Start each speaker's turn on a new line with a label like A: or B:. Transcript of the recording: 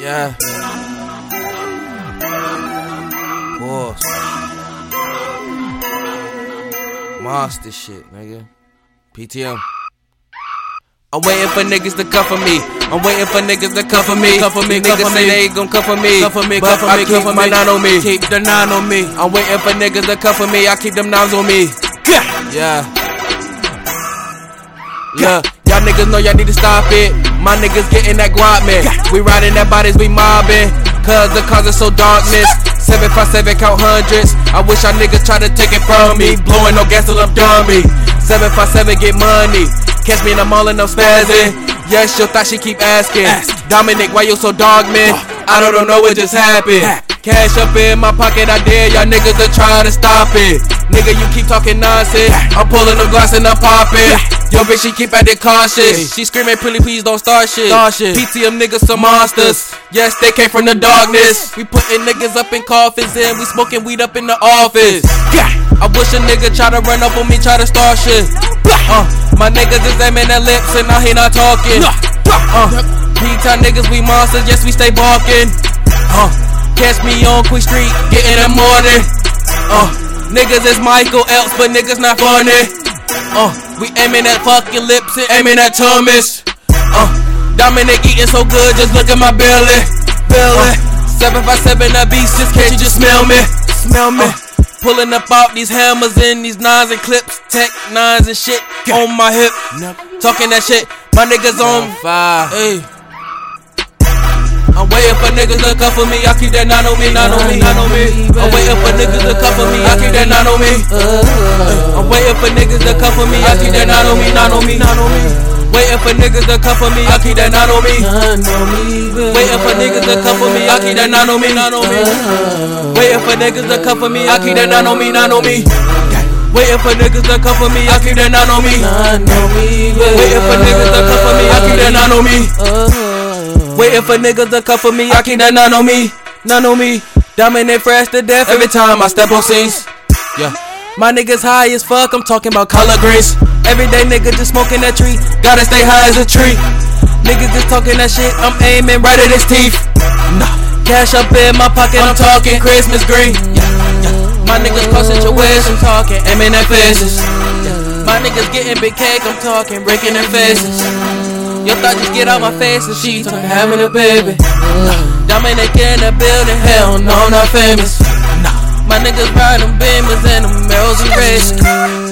A: Yeah. Pause. Monster shit, nigga. PTM. I'm waiting for niggas to cover me. I'm waiting for niggas to cover me. Cover me, niggas say they ain't gon' cover me. Cover me, but I keep my nine on me. Keep the nine on me. I'm waiting for niggas to cover me. I keep them nines on me. Yeah. Yeah. Look, y'all niggas know y'all need to stop it. My niggas getting that guap, man. We riding that bodies, we mobbing. Cause the cause is so darkness. 757 count hundreds. I wish y'all niggas try to take it from me. Blowing no gas till I'm dummy. 757 get money. Catch me in the mall and I'm spazzing. Yes, your thought she keep asking. Dominic, why you so dog, man? I don't know what just happened. Cash up in my pocket, I dare y'all niggas to try to stop it. Nigga, you keep talking nonsense. I'm pulling the glass and I'm popping. Yo, bitch, she keep acting cautious. She screaming, pretty please don't start shit. Start shit. PTM niggas some monsters. Yes, they came from the darkness. We putting niggas up in coffins and we smoking weed up in the office. I wish a nigga try to run up on me, try to start shit. Uh, my niggas is aiming their lips and now he not talking. Uh, P-time niggas, we monsters, yes, we stay barking. Uh, catch me on Quick Street, getting the morning. Uh, niggas is Michael Else, but niggas not funny. Uh, we aiming at fucking lips and aiming at tummies. Uh, Dominic eating so good, just look at my belly. Belly. 757 that beast, just can't you just smell me? Smell me. Pulling up out these hammers and these nines and clips, tech nines and shit on my hip. Talking that shit, my niggas on fire. Hey. I'm waiting for niggas to cover me. I keep that nine on me, nine on me, nine on me. I'm waiting for niggas to cover me. I keep that nine on me. I'm waiting for niggas to cover me. I keep that nine on me, nine on me, nine on me. Waiting for niggas to cover me. I keep that nine on me. Waiting for niggas to cover me. I keep that nine on me, nine on me. Waiting for niggas to cover me. I keep that nine on me, nine on me. Waiting for niggas to cover me. I keep that nine on me. Waiting for niggas to cover me. I keep that nine on me. Waiting for niggas to come for me. I keep that none on me. None on me. Dominant fresh to death every time I step on scenes. Yeah. My niggas high as fuck, I'm talking about color greens. Everyday nigga just smoking that tree, gotta stay high as a tree. Niggas just talking that shit, I'm aiming right at his teeth. Nah, cash up in my pocket, I'm talking Christmas green. Yeah, yeah. My niggas ways, I'm talking aiming at faces. Yeah. My niggas getting big cake, I'm talking breaking their faces. Your thought just get out my face and she talking having a baby. Nah, Dominic in the building, hell no, I'm not famous. My niggas riding beamers and them Merrills and race.